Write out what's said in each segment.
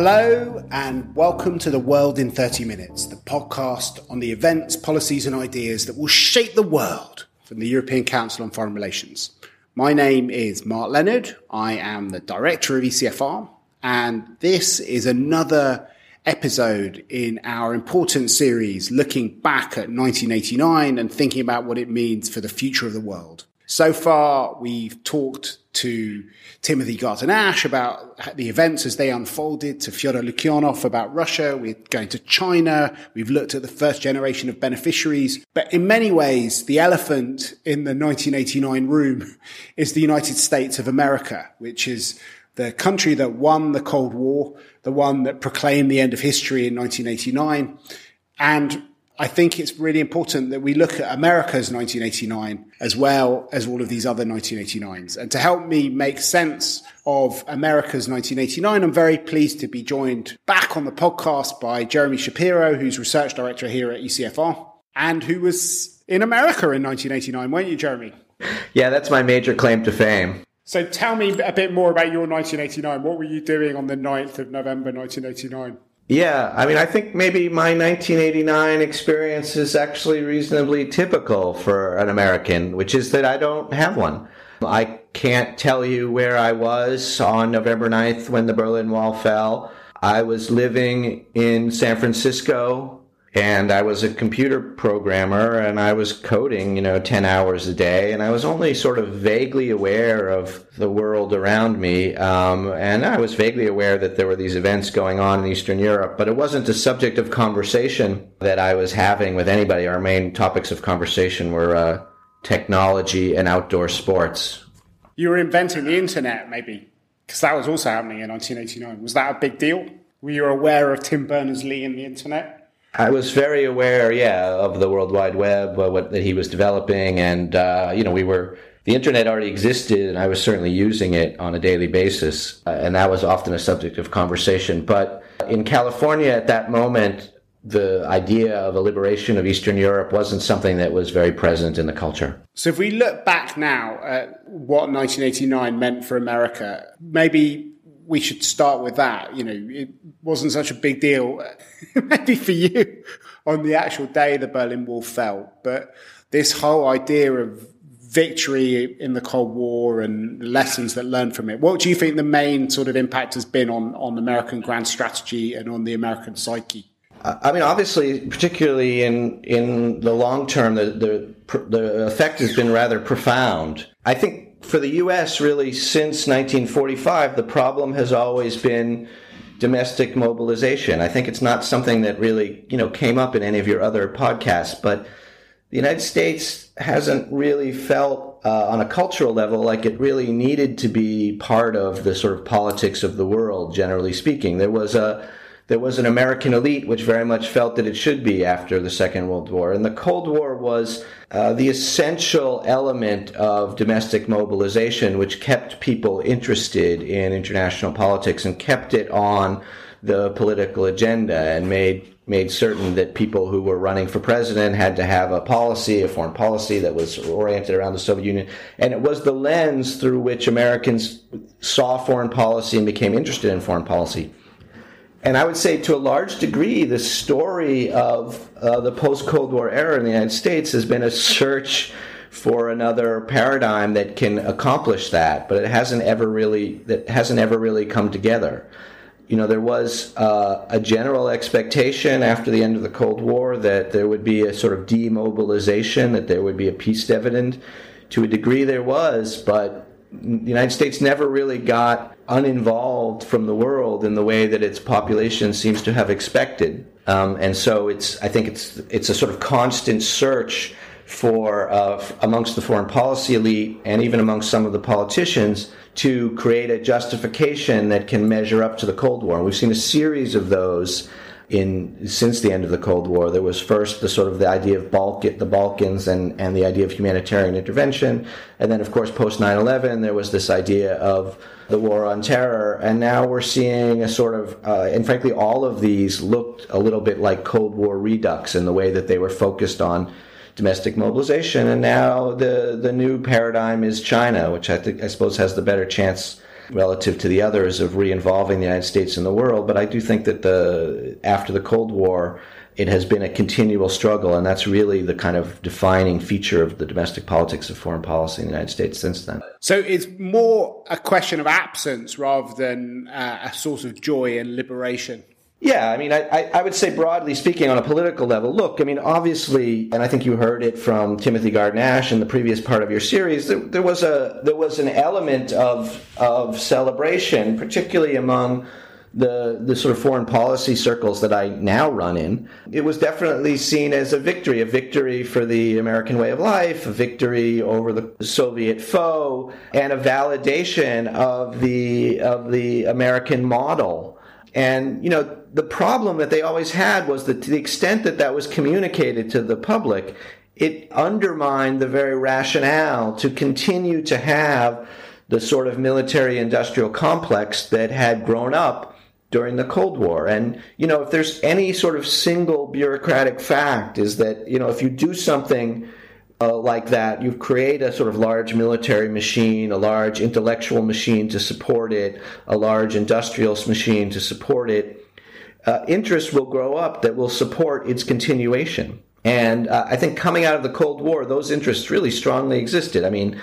Hello, and welcome to The World in 30 Minutes, the podcast on the events, policies, and ideas that will shape the world from the European Council on Foreign Relations. My name is Mark Leonard. I am the director of ECFR, and this is another episode in our important series looking back at 1989 and thinking about what it means for the future of the world. So far, we've talked to Timothy Garton Ash about the events as they unfolded, to Fyodor Lukyanov about Russia. We're going to China. We've looked at the first generation of beneficiaries. But in many ways, the elephant in the 1989 room is the United States of America, which is the country that won the Cold War, the one that proclaimed the end of history in 1989. And I think it's really important that we look at America's 1989 as well as all of these other 1989s. And to help me make sense of America's 1989, I'm very pleased to be joined back on the podcast by Jeremy Shapiro, who's research director here at ECFR and who was in America in 1989, weren't you, Jeremy? Yeah, that's my major claim to fame. So tell me a bit more about your 1989. What were you doing on the 9th of November 1989? Yeah, I mean, I think maybe my 1989 experience is actually reasonably typical for an American, which is that I don't have one. I can't tell you where I was on November 9th when the Berlin Wall fell. I was living in San Francisco and I was a computer programmer and I was coding, you know, 10 hours a day. And I was only sort of vaguely aware of the world around me. Um, and I was vaguely aware that there were these events going on in Eastern Europe, but it wasn't a subject of conversation that I was having with anybody. Our main topics of conversation were uh, technology and outdoor sports. You were inventing the internet, maybe, because that was also happening in 1989. Was that a big deal? Were you aware of Tim Berners Lee and the internet? I was very aware, yeah, of the World Wide Web, uh, what that he was developing, and uh, you know, we were the internet already existed, and I was certainly using it on a daily basis, uh, and that was often a subject of conversation. But in California at that moment, the idea of a liberation of Eastern Europe wasn't something that was very present in the culture. So, if we look back now at what 1989 meant for America, maybe we should start with that. You know, it wasn't such a big deal, maybe for you on the actual day the Berlin Wall fell, but this whole idea of victory in the Cold War and lessons that learned from it. What do you think the main sort of impact has been on, on American grand strategy and on the American psyche? I mean, obviously, particularly in in the long term, the the, the effect has been rather profound. I think for the U.S., really, since 1945, the problem has always been domestic mobilization. I think it's not something that really, you know, came up in any of your other podcasts, but the United States hasn't really felt uh, on a cultural level like it really needed to be part of the sort of politics of the world, generally speaking. There was a there was an American elite which very much felt that it should be after the Second World War. And the Cold War was uh, the essential element of domestic mobilization, which kept people interested in international politics and kept it on the political agenda and made made certain that people who were running for president had to have a policy, a foreign policy that was oriented around the Soviet Union. And it was the lens through which Americans saw foreign policy and became interested in foreign policy and I would say to a large degree, the story of uh, the post Cold War era in the United States has been a search for another paradigm that can accomplish that, but it hasn't ever really that hasn't ever really come together. You know, there was uh, a general expectation after the end of the Cold War that there would be a sort of demobilization, that there would be a peace dividend. To a degree, there was, but the United States never really got uninvolved from the world in the way that its population seems to have expected. Um, and so it's, I think it's, it's a sort of constant search for, uh, amongst the foreign policy elite and even amongst some of the politicians to create a justification that can measure up to the Cold War. And we've seen a series of those in since the end of the Cold War. There was first the sort of the idea of Balkan, the Balkans and, and the idea of humanitarian intervention. And then, of course, post 9 11, there was this idea of the war on terror. And now we're seeing a sort of, uh, and frankly, all of these looked a little bit like Cold War redux in the way that they were focused on domestic mobilization. And now the, the new paradigm is China, which I I suppose has the better chance relative to the others of re-involving the United States in the world. But I do think that the after the Cold War, it has been a continual struggle, and that's really the kind of defining feature of the domestic politics of foreign policy in the United States since then. So it's more a question of absence rather than uh, a source of joy and liberation. Yeah, I mean, I, I would say broadly speaking, on a political level, look, I mean, obviously, and I think you heard it from Timothy Garton Ash in the previous part of your series. There, there was a there was an element of of celebration, particularly among the the sort of foreign policy circles that I now run in, it was definitely seen as a victory, a victory for the American way of life, a victory over the Soviet foe, and a validation of the of the American model. And you know, the problem that they always had was that to the extent that that was communicated to the public, it undermined the very rationale to continue to have the sort of military industrial complex that had grown up during the Cold War. And, you know, if there's any sort of single bureaucratic fact is that, you know, if you do something uh, like that, you create a sort of large military machine, a large intellectual machine to support it, a large industrial machine to support it, uh, interest will grow up that will support its continuation. And uh, I think coming out of the Cold War, those interests really strongly existed. I mean,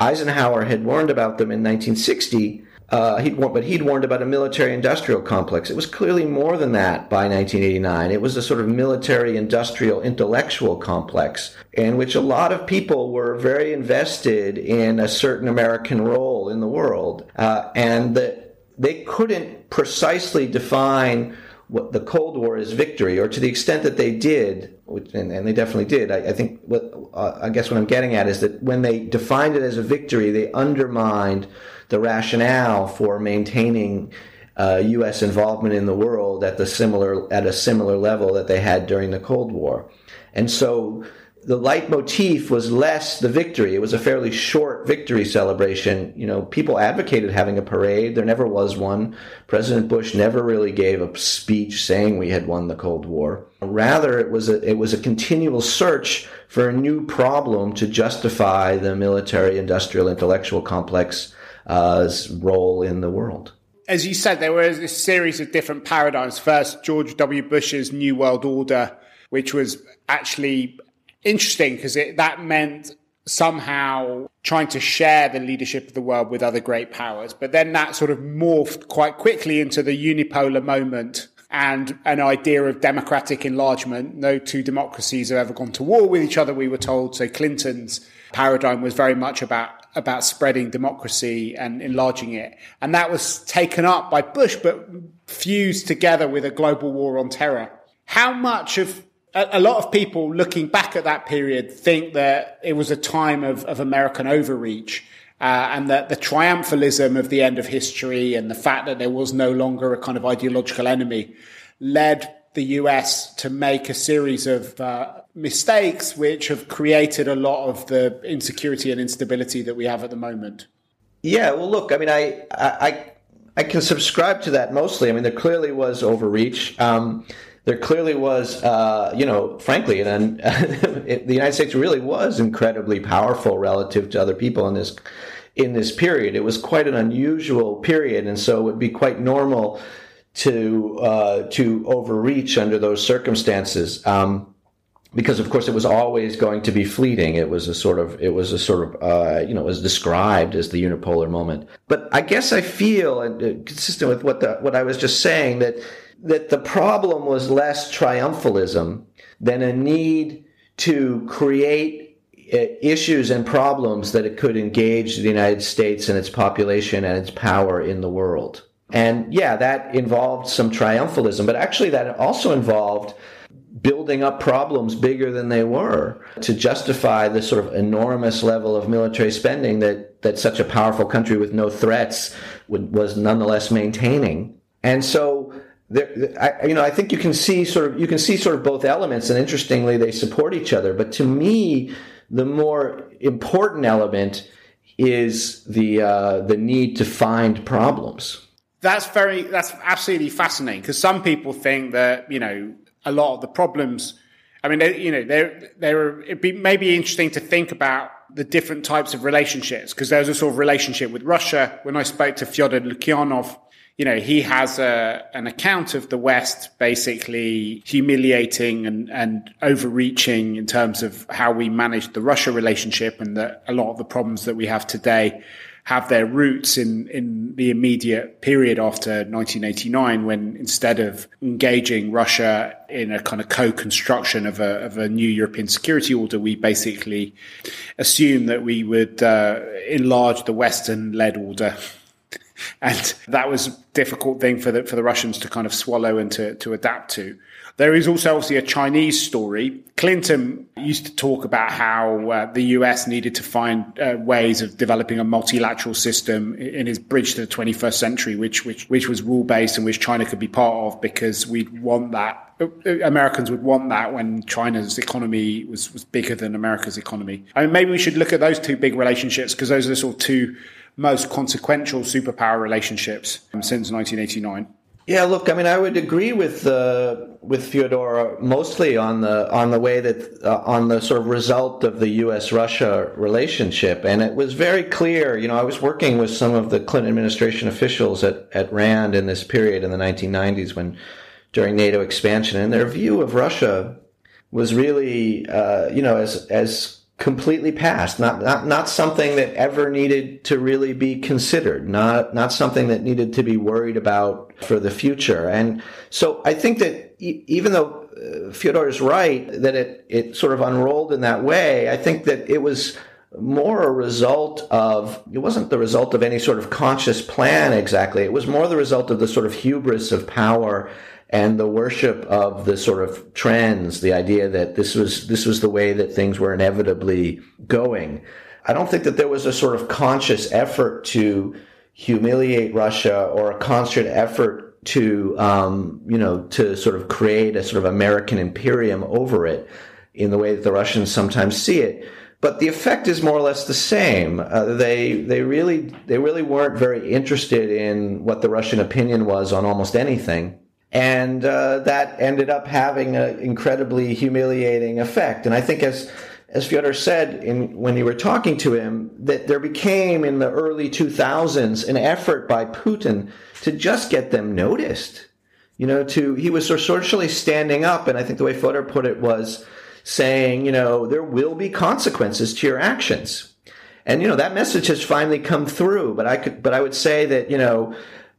Eisenhower had warned about them in 1960 uh, he'd, but he'd warned about a military industrial complex. It was clearly more than that by 1989. It was a sort of military industrial intellectual complex in which a lot of people were very invested in a certain American role in the world. Uh, and that they couldn't precisely define what the Cold War is victory, or to the extent that they did, and, and they definitely did. I, I think what uh, I guess what I'm getting at is that when they defined it as a victory, they undermined the rationale for maintaining uh, U.S. involvement in the world at the similar at a similar level that they had during the Cold War, and so the leitmotif was less the victory. It was a fairly short victory celebration. You know, people advocated having a parade. There never was one. President Bush never really gave a speech saying we had won the Cold War. Rather, it was a, it was a continual search for a new problem to justify the military industrial intellectual complex uh, role in the world. As you said, there was a series of different paradigms. First, George W. Bush's New World Order, which was actually interesting because that meant somehow trying to share the leadership of the world with other great powers. But then that sort of morphed quite quickly into the unipolar moment and an idea of democratic enlargement. No two democracies have ever gone to war with each other, we were told. So Clinton's paradigm was very much about about spreading democracy and enlarging it. And that was taken up by Bush, but fused together with a global war on terror. How much of a, lot of people looking back at that period think that it was a time of, of American overreach. Uh, and that the triumphalism of the end of history and the fact that there was no longer a kind of ideological enemy led the US to make a series of uh, mistakes which have created a lot of the insecurity and instability that we have at the moment. Yeah, well, look, I mean, I, I, I can subscribe to that mostly. I mean, there clearly was overreach. Um, there clearly was, uh, you know, frankly, and the United States really was incredibly powerful relative to other people in this in this period. It was quite an unusual period, and so it would be quite normal to uh, to overreach under those circumstances. Um, because of course it was always going to be fleeting. It was a sort of, it was a sort of, uh, you know, was described as the unipolar moment. But I guess I feel, and uh, consistent with what the, what I was just saying, that that the problem was less triumphalism than a need to create uh, issues and problems that it could engage the United States and its population and its power in the world. And yeah, that involved some triumphalism, but actually that also involved building up problems bigger than they were to justify the sort of enormous level of military spending that, that such a powerful country with no threats would, was nonetheless maintaining. And so there, I, you know, I think you can see sort of you can see sort of both elements, and interestingly, they support each other. But to me, the more important element is the uh, the need to find problems. That's very that's absolutely fascinating because some people think that you know a lot of the problems. I mean, they, you know, they're, they're, it'd be maybe interesting to think about the different types of relationships because there's a sort of relationship with Russia. When I spoke to Fyodor Lukyanov, you know, he has a, an account of the West basically humiliating and, and overreaching in terms of how we manage the Russia relationship and that a lot of the problems that we have today have their roots in, in the immediate period after 1989 when instead of engaging Russia in a kind of co-construction of a, of a new European security order, we basically assumed that we would uh, enlarge the Western led order and that was a difficult thing for the for the Russians to kind of swallow and to, to adapt to. There is also obviously a Chinese story. Clinton used to talk about how uh, the US needed to find uh, ways of developing a multilateral system in his bridge to the 21st century, which which which was rule based and which China could be part of because we'd want that. Uh, Americans would want that when China's economy was, was bigger than America's economy. I mean, maybe we should look at those two big relationships because those are the sort of two most consequential superpower relationships since 1989. Yeah, look, I mean, I would agree with uh, with Fyodor mostly on the on the way that uh, on the sort of result of the U.S. Russia relationship, and it was very clear. You know, I was working with some of the Clinton administration officials at at Rand in this period in the 1990s when during NATO expansion, and their view of Russia was really, uh, you know, as as completely past, not, not, not something that ever needed to really be considered, not, not something that needed to be worried about for the future. And so I think that e- even though uh, Fyodor is right that it, it sort of unrolled in that way, I think that it was more a result of, it wasn't the result of any sort of conscious plan exactly. It was more the result of the sort of hubris of power and the worship of the sort of trends, the idea that this was, this was the way that things were inevitably going. I don't think that there was a sort of conscious effort to humiliate Russia or a conscious effort to, um, you know, to sort of create a sort of American imperium over it in the way that the Russians sometimes see it. But the effect is more or less the same. Uh, they they really they really weren't very interested in what the Russian opinion was on almost anything and uh, that ended up having an incredibly humiliating effect. And I think, as as Fyodor said in, when you were talking to him, that there became in the early 2000s an effort by Putin to just get them noticed. You know, to he was sort of socially standing up, and I think the way Fyodor put it was saying, you know, there will be consequences to your actions. And you know that message has finally come through, but I could, but I would say that you know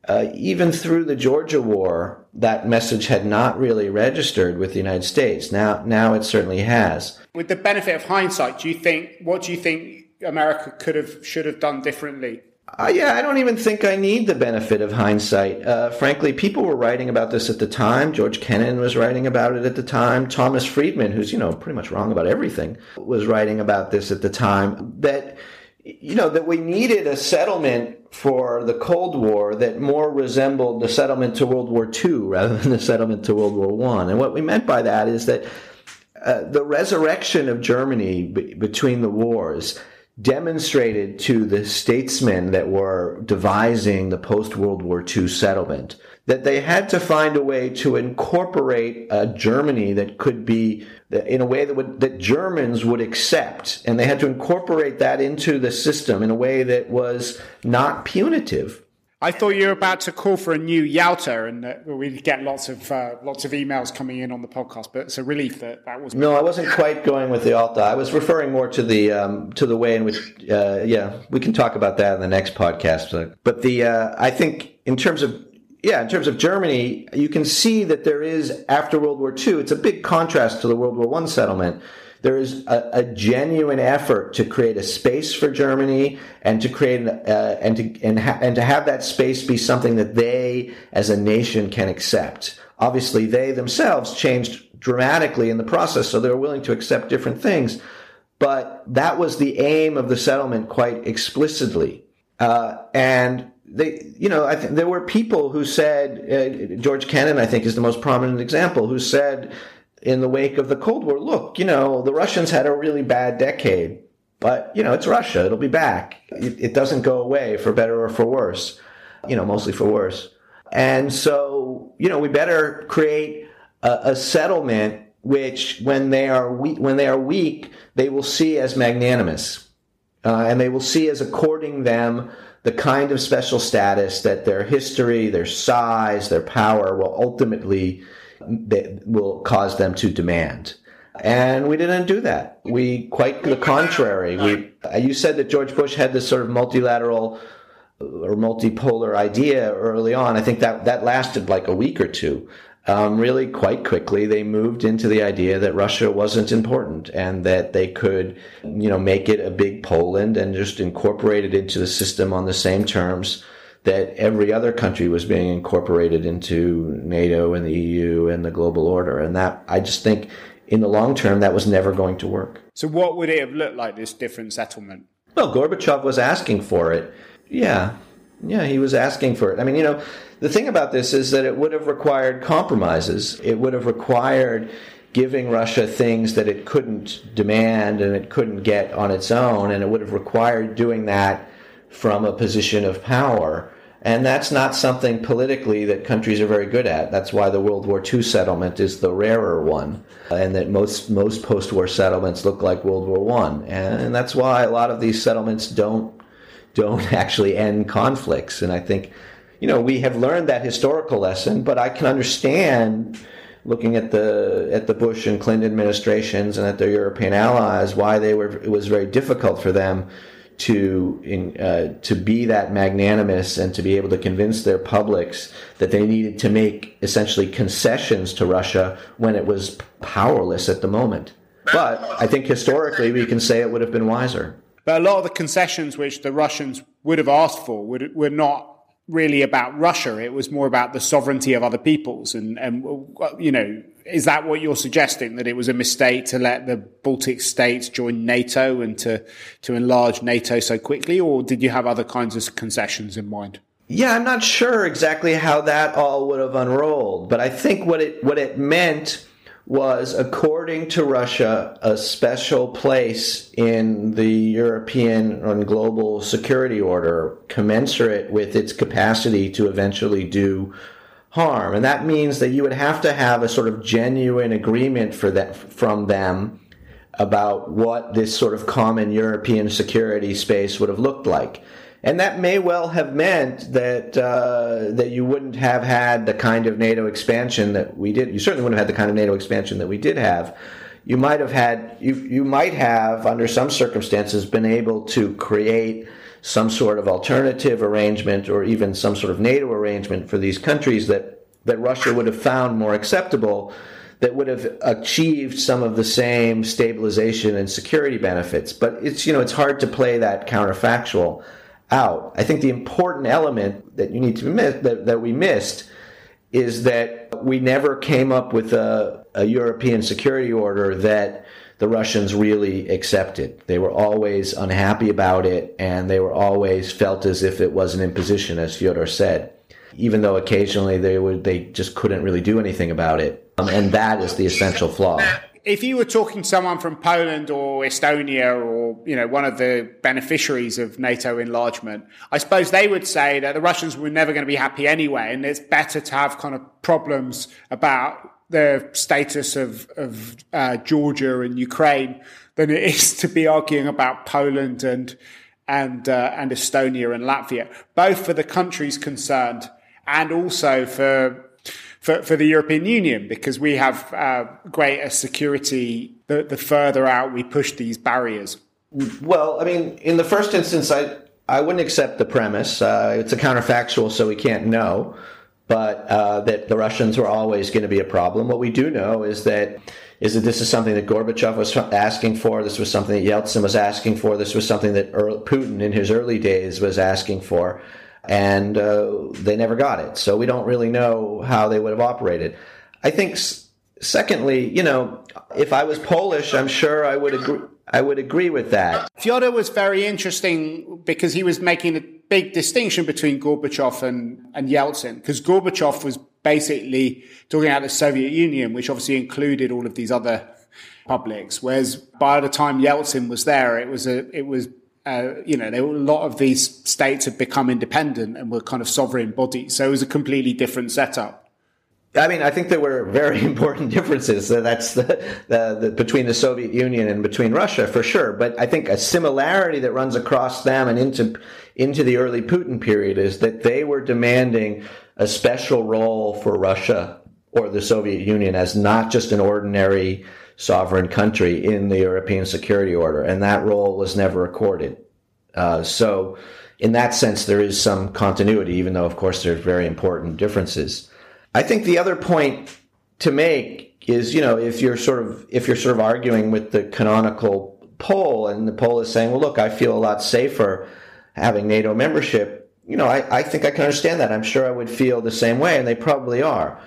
uh, even through the Georgia War, that message had not really registered with the United States. Now, now it certainly has. With the benefit of hindsight, do you think what do you think America could have should have done differently? Uh, yeah, I don't even think I need the benefit of hindsight. Uh, frankly, people were writing about this at the time. George Kennan was writing about it at the time. Thomas Friedman, who's you know pretty much wrong about everything, was writing about this at the time. That you know that we needed a settlement for the Cold War that more resembled the settlement to World War II rather than the settlement to World War One. And what we meant by that is that uh, the resurrection of Germany b- between the wars demonstrated to the statesmen that were devising the post World War II settlement that they had to find a way to incorporate a Germany that could be in a way that would, that Germans would accept, and they had to incorporate that into the system in a way that was not punitive. I thought you were about to call for a new Yalta, and uh, we'd get lots of uh, lots of emails coming in on the podcast. But it's a relief that that was. No, I wasn't quite going with the Yalta. I was referring more to the um, to the way in which, uh, yeah, we can talk about that in the next podcast. But the uh, I think in terms of yeah, in terms of Germany, you can see that there is after World War II. It's a big contrast to the World War One settlement there is a, a, genuine effort to create a space for Germany and to create uh, and to and, ha- and to have that space be something that they as a nation can accept. Obviously, they themselves changed dramatically in the process, so they're willing to accept different things. But that was the aim of the settlement quite explicitly, uh, and they, you know, I think there were people who said uh, George Kennan, I think, is the most prominent example, who said in the wake of the Cold War, look, you know, the Russians had a really bad decade, but, you know, it's Russia. It'll be back. It, it doesn't go away for better or for worse, you know, mostly for worse. And so, you know, we better create a, a settlement which when they are weak, when they are weak, they will see as magnanimous. uh, and they will see as according them the kind of special status that their history, their size, their power will ultimately will cause them to demand. And we didn't do that. We quite the contrary. We you said that George Bush had this sort of multilateral or multipolar idea early on. I think that that lasted like a week or two um, really quite quickly they moved into the idea that Russia wasn't important and that they could, you know, make it a big Poland and just incorporate it into the system on the same terms that every other country was being incorporated into NATO and the EU and the global order. And that I just think in the long term that was never going to work. So what would it have looked like this different settlement? Well, Gorbachev was asking for it. Yeah. Yeah, he was asking for it. I mean, you know, the thing about this is that it would have required compromises. It would have required giving Russia things that it couldn't demand and it couldn't get on its own, and it would have required doing that from a position of power. And that's not something politically that countries are very good at. That's why the World War II settlement is the rarer one, and that most most post-war settlements look like World War One. And that's why a lot of these settlements don't don't actually end conflicts. And I think you know, we have learned that historical lesson, but I can understand looking at the at the Bush and Clinton administrations and at their European allies why they were it was very difficult for them to in, uh, to be that magnanimous and to be able to convince their publics that they needed to make essentially concessions to Russia when it was powerless at the moment. But I think historically we can say it would have been wiser. But a lot of the concessions which the Russians would have asked for would, were not really about Russia. It was more about the sovereignty of other peoples. And, and, you know, is that what you're suggesting? That it was a mistake to let the Baltic states join NATO and to, to enlarge NATO so quickly? Or did you have other kinds of concessions in mind? Yeah, I'm not sure exactly how that all would have unrolled, but I think what it, what it meant was, according to Russia, a special place in the European and global security order commensurate with its capacity to eventually do harm. And that means that you would have to have a sort of genuine agreement for that from them about what this sort of common European security space would have looked like and that may well have meant that uh, that you wouldn't have had the kind of NATO expansion that we did. You certainly wouldn't have had the kind of NATO expansion that we did have. You might have had you you might have under some circumstances been able to create some sort of alternative arrangement or even some sort of NATO arrangement for these countries that that Russia would have found more acceptable that would have achieved some of the same stabilization and security benefits. But it's you know it's hard to play that counterfactual out. I think the important element that you need to miss that, that we missed is that we never came up with a, a European security order that the Russians really accepted. They were always unhappy about it, and they were always felt as if it was an imposition, as Fyodor said. Even though occasionally they would, they just couldn't really do anything about it, um, and that is the essential flaw if you were talking to someone from Poland or Estonia or you know one of the beneficiaries of NATO enlargement, I suppose they would say that the Russians were never going to be happy anyway, and it's better to have kind of problems about the status of of uh, Georgia and Ukraine than it is to be arguing about Poland and and uh, and Estonia and Latvia, both for the countries concerned and also for for, for the European Union because we have uh, greater security the, the further out we push these barriers. Well, I mean, in the first instance, I I wouldn't accept the premise. Uh, it's a counterfactual, so we can't know. But uh, that the Russians were always going to be a problem. What we do know is that is that this is something that Gorbachev was asking for. This was something that Yeltsin was asking for. This was something that Putin in his early days was asking for and uh, they never got it. So we don't really know how they would have operated. I think, secondly, you know, if I was Polish, I'm sure I would agree. I would agree with that. Fyodor was very interesting because he was making a big distinction between Gorbachev and, and Yeltsin, because Gorbachev was basically talking about the Soviet Union, which obviously included all of these other publics. Whereas by the time Yeltsin was there, it was a, it was uh, you know, were, a lot of these states had become independent and were kind of sovereign bodies. So it was a completely different setup. I mean, I think there were very important differences. That's the, the, the, between the Soviet Union and between Russia, for sure. But I think a similarity that runs across them and into into the early Putin period is that they were demanding a special role for Russia or the Soviet Union as not just an ordinary sovereign country in the European security order, and that role was never accorded. Uh, so, in that sense, there is some continuity, even though, of course, there's very important differences. I think the other point to make is, you know, if you're sort of if you're sort of arguing with the canonical Pole, and the Pole is saying, well, look, I feel a lot safer having NATO membership. You know, I, I think I can understand that. I'm sure I would feel the same way, and they probably are.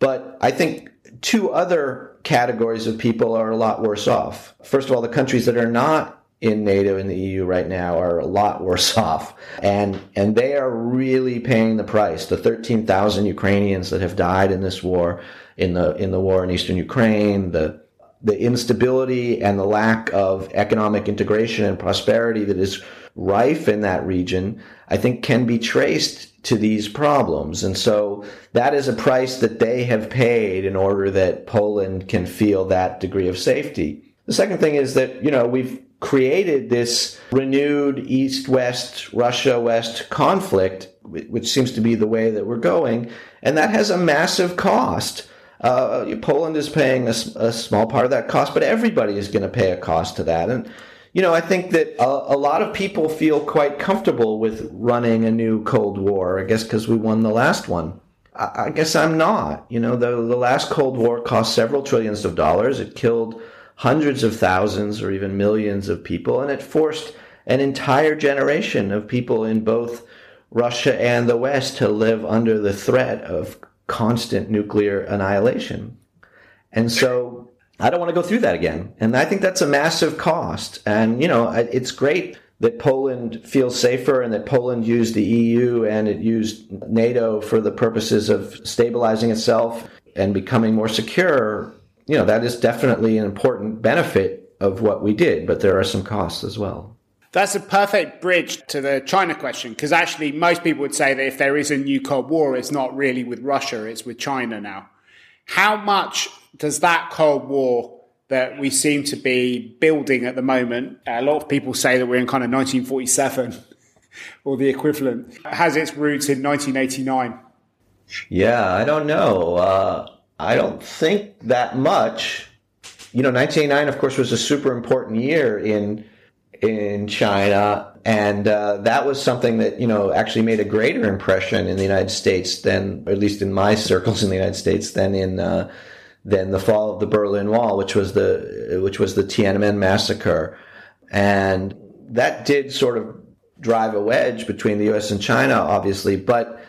But I think two other categories of people are a lot worse off. First of all, the countries that are not in NATO and the EU right now are a lot worse off, and and they are really paying the price. The 13,000 Ukrainians that have died in this war, in the in the war in eastern Ukraine, the the instability and the lack of economic integration and prosperity that is rife in that region, I think can be traced to these problems. And so that is a price that they have paid in order that Poland can feel that degree of safety. The second thing is that, you know, we've created this renewed East West, Russia West conflict, which seems to be the way that we're going. And that has a massive cost. Uh, Poland is paying a, a, small part of that cost, but everybody is going to pay a cost to that. And, you know, I think that a, a lot of people feel quite comfortable with running a new Cold War, I guess because we won the last one. I, I guess I'm not. You know, the, the last Cold War cost several trillions of dollars. It killed hundreds of thousands or even millions of people, and it forced an entire generation of people in both Russia and the West to live under the threat of constant nuclear annihilation. And so I don't want to go through that again. And I think that's a massive cost. And, you know, it's great that Poland feels safer and that Poland used the EU and it used NATO for the purposes of stabilizing itself and becoming more secure you know, that is definitely an important benefit of what we did, but there are some costs as well. That's a perfect bridge to the China question, because actually, most people would say that if there is a new Cold War, it's not really with Russia, it's with China now. How much does that Cold War that we seem to be building at the moment, a lot of people say that we're in kind of 1947 or the equivalent, has its roots in 1989? Yeah, I don't know. Uh, I don't think that much. You know, 1989, of course, was a super important year in in China, and uh, that was something that you know actually made a greater impression in the United States than, at least in my circles in the United States, than in uh, than the fall of the Berlin Wall, which was the which was the Tiananmen massacre, and that did sort of drive a wedge between the U.S. and China, obviously. But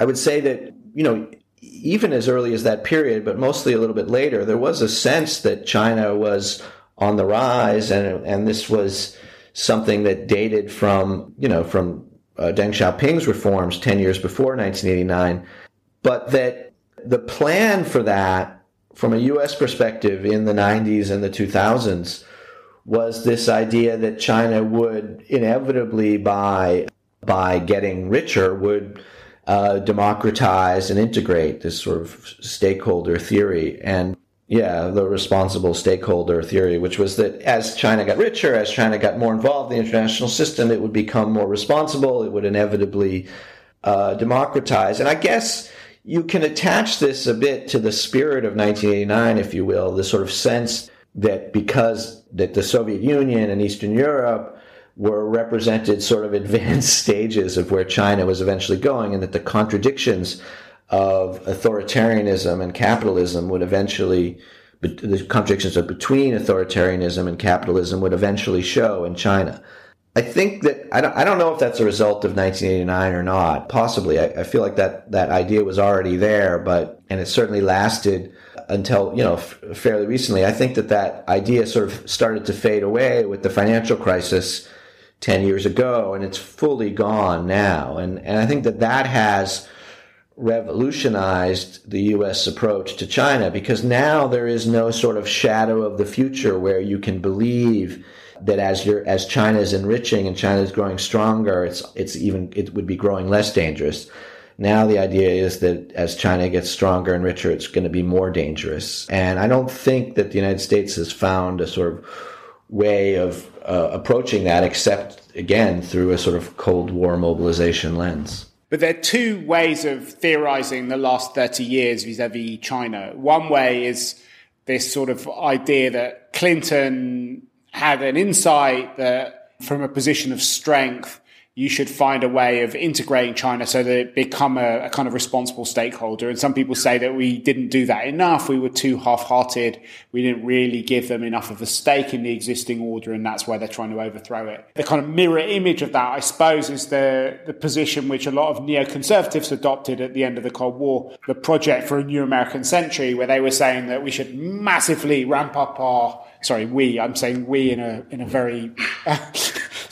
I would say that you know even as early as that period, but mostly a little bit later, there was a sense that China was on the rise, and and this was something that dated from you know from uh, Deng Xiaoping's reforms ten years before 1989, but that the plan for that, from a U.S. perspective, in the 90s and the 2000s, was this idea that China would inevitably by by getting richer would uh, democratize and integrate this sort of stakeholder theory. And yeah, the responsible stakeholder theory, which was that as China got richer, as China got more involved in the international system, it would become more responsible. It would inevitably uh, democratize. And I guess you can attach this a bit to the spirit of 1989, if you will, the sort of sense that because that the Soviet Union and Eastern Europe were represented sort of advanced stages of where China was eventually going, and that the contradictions of authoritarianism and capitalism would eventually, the contradictions between authoritarianism and capitalism would eventually show in China. I think that I don't, I don't know if that's a result of 1989 or not. Possibly, I, I feel like that that idea was already there, but and it certainly lasted until you know f- fairly recently. I think that that idea sort of started to fade away with the financial crisis 10 years ago and it's fully gone now. And, and I think that that has revolutionized the U.S. approach to China because now there is no sort of shadow of the future where you can believe that as you as China is enriching and China is growing stronger, it's, it's even, it would be growing less dangerous. Now the idea is that as China gets stronger and richer, it's going to be more dangerous. And I don't think that the United States has found a sort of way of uh, approaching that except, again, through a sort of Cold War mobilization lens. But there are two ways of theorizing the last 30 years vis a vis China. One way is this sort of idea that Clinton had an insight that from a position of strength, you should find a way of integrating China so that it become a, a, kind of responsible stakeholder. And some people say that we didn't do that enough. We were too half-hearted. We didn't really give them enough of a stake in the existing order, and that's why they're trying to overthrow it. The kind of mirror image of that, I suppose, is the the position which a lot of neoconservatives adopted at the end of the Cold War, the project for a new American century, where they were saying that we should massively ramp up our sorry, we. I'm saying we in a in a very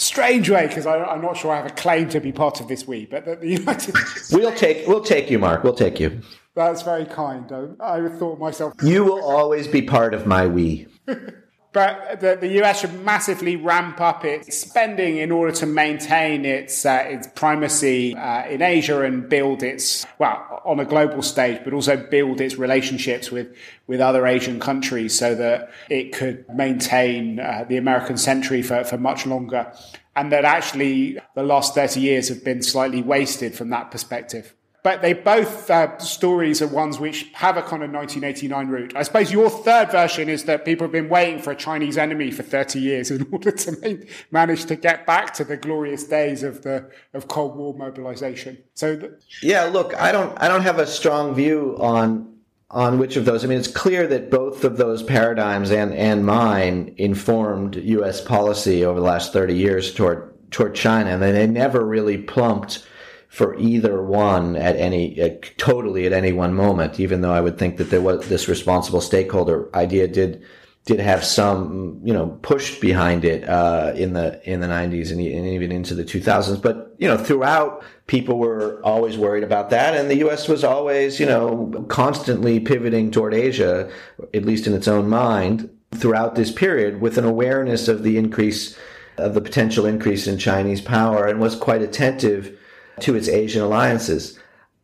strange way because I'm not sure I have a claim to be part of this we, but the, the United. we'll take we'll take you, Mark. We'll take you. That's very kind. I, I thought myself. You will always be part of my we. But the, the, US should massively ramp up its spending in order to maintain its uh, its primacy uh, in Asia and build its well on a global stage, but also build its relationships with with other Asian countries so that it could maintain uh, the American century for, for much longer. And that actually the last 30 years have been slightly wasted from that perspective but they both uh, stories are ones which have a kind of 1989 root. I suppose your third version is that people have been waiting for a Chinese enemy for 30 years in order to make, manage to get back to the glorious days of the of Cold War mobilization. So, th- yeah, look, I don't, I don't have a strong view on on which of those. I mean, it's clear that both of those paradigms and and mine informed U.S. policy over the last 30 years toward toward China, and they never really plumped for either one at any uh, totally at any one moment. Even though I would think that there was this responsible stakeholder idea did did have some you know push behind it uh, in the in the 90s and, and even into the 2000s. But you know throughout people were always worried about that, and the U.S. was always you know constantly pivoting toward Asia, at least in its own mind, throughout this period with an awareness of the increase of the potential increase in Chinese power and was quite attentive to its Asian alliances.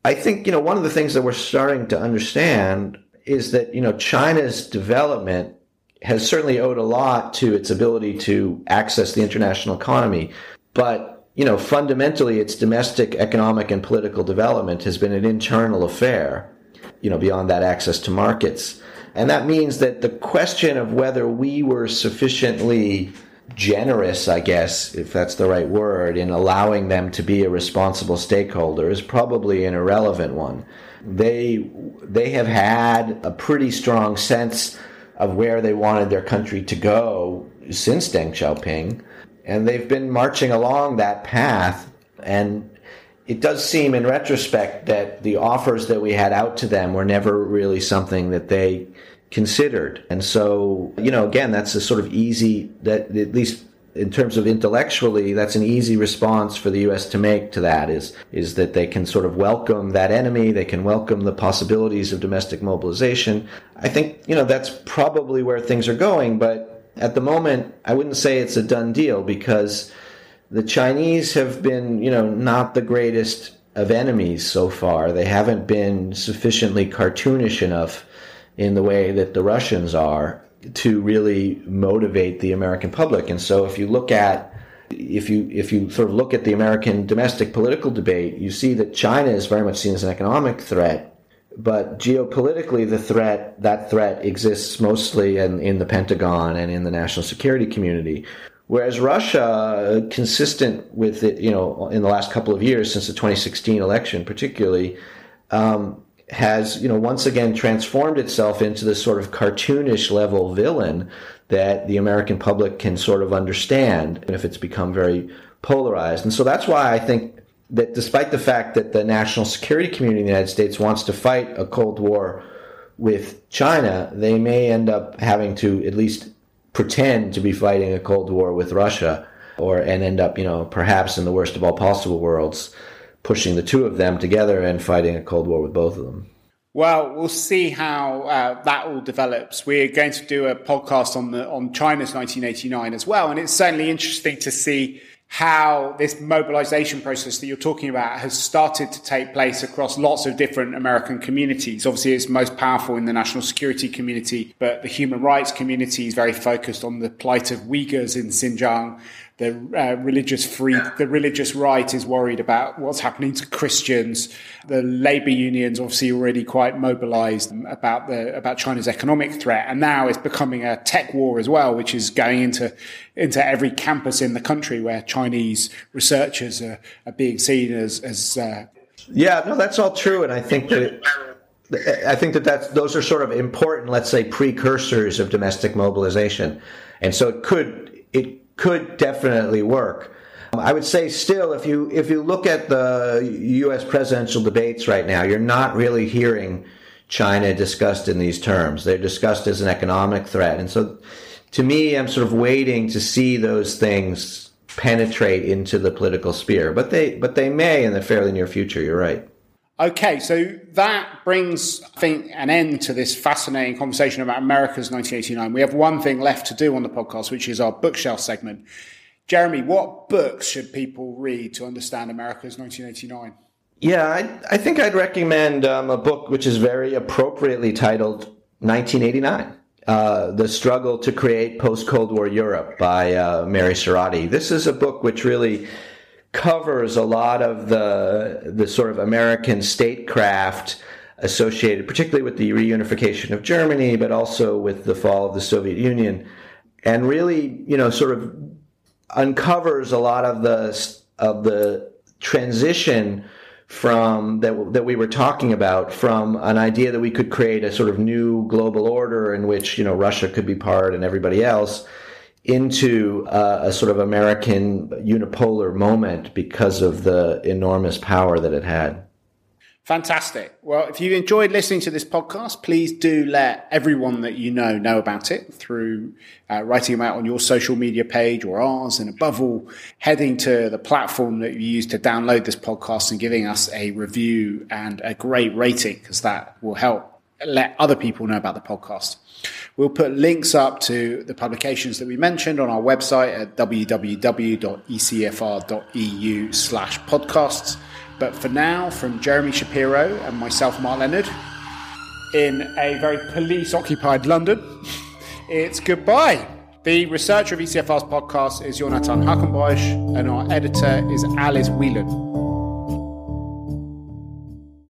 I think, you know, one of the things that we're starting to understand is that, you know, China's development has certainly owed a lot to its ability to access the international economy. But, you know, fundamentally, its domestic economic and political development has been an internal affair, you know, beyond that access to markets. And that means that the question of whether we were sufficiently generous, I guess, if that's the right word, in allowing them to be a responsible stakeholder is probably an irrelevant one. They they have had a pretty strong sense of where they wanted their country to go since Deng Xiaoping, and they've been marching along that path. And it does seem, in retrospect, that the offers that we had out to them were never really something that they considered. And so, you know, again, that's a sort of easy, that at least in terms of intellectually, that's an easy response for the U.S. to make to that is, is that they can sort of welcome that enemy. They can welcome the possibilities of domestic mobilization. I think, you know, that's probably where things are going. But at the moment, I wouldn't say it's a done deal because the Chinese have been, you know, not the greatest of enemies so far. They haven't been sufficiently cartoonish enough in the way that the Russians are to really motivate the American public. And so if you look at if you if you sort of look at the American domestic political debate, you see that China is very much seen as an economic threat, but geopolitically the threat that threat exists mostly in, in the Pentagon and in the national security community. Whereas Russia, consistent with it, you know, in the last couple of years since the 2016 election, particularly, um, has, you know, once again transformed itself into this sort of cartoonish level villain that the American public can sort of understand if it's become very polarized. And so that's why I think that despite the fact that the national security community in the United States wants to fight a Cold War with China, they may end up having to at least pretend to be fighting a Cold War with Russia or and end up, you know, perhaps in the worst of all possible worlds, pushing the two of them together and fighting a Cold War with both of them. Well, we'll see how uh, that all develops. We're going to do a podcast on the on China's 1989 as well, and it's certainly interesting to see how this mobilization process that you're talking about has started to take place across lots of different American communities. Obviously, it's most powerful in the national security community, but the human rights community is very focused on the plight of Uyghurs in Xinjiang the uh, religious free, the religious right is worried about what's happening to Christians. The labor unions obviously already quite mobilized about the about China's economic threat, and now it's becoming a tech war as well, which is going into into every campus in the country where Chinese researchers are, are being seen as as. Uh, yeah, no, that's all true, and I think that. I think that that's, those are sort of important, let's say, precursors of domestic mobilization, and so it could it could definitely work. I would say still, if you if you look at the U.S. presidential debates right now, you're not really hearing China discussed in these terms. They're discussed as an economic threat, and so to me, I'm sort of waiting to see those things penetrate into the political sphere. But they but they may in the fairly near future. You're right. Okay, so that brings, I think, an end to this fascinating conversation about America's 1989. We have one thing left to do on the podcast, which is our bookshelf segment. Jeremy, what books should people read to understand America's 1989? Yeah, I, I think I'd recommend um, a book which is very appropriately titled 1989. Uh, the Struggle to Create Post Cold War Europe by uh, Mary Sarotte. This is a book which really covers a lot of the the sort of American statecraft associated, particularly with the reunification of Germany, but also with the fall of the Soviet Union, and really, you know, sort of uncovers a lot of the of the transition from that that we were talking about from an idea that we could create a sort of new global order in which you know Russia could be part and everybody else into uh, a sort of American unipolar moment because of the enormous power that it had. Fantastic. Well, if you enjoyed listening to this podcast, please do let everyone that you know know about it through uh, writing them out on your social media page or ours. And above all, heading to the platform that you use to download this podcast and giving us a review and a great rating because that will help let other people know about the podcast. We'll put links up to the publications that we mentioned on our website at www.ecfr.eu slash podcasts. But for now, from Jeremy Shapiro and myself, Mark Leonard, in a very police occupied London, it's goodbye. The researcher of ECFR's podcast is Jonathan Hackenbroich, and our editor is Alice Whelan.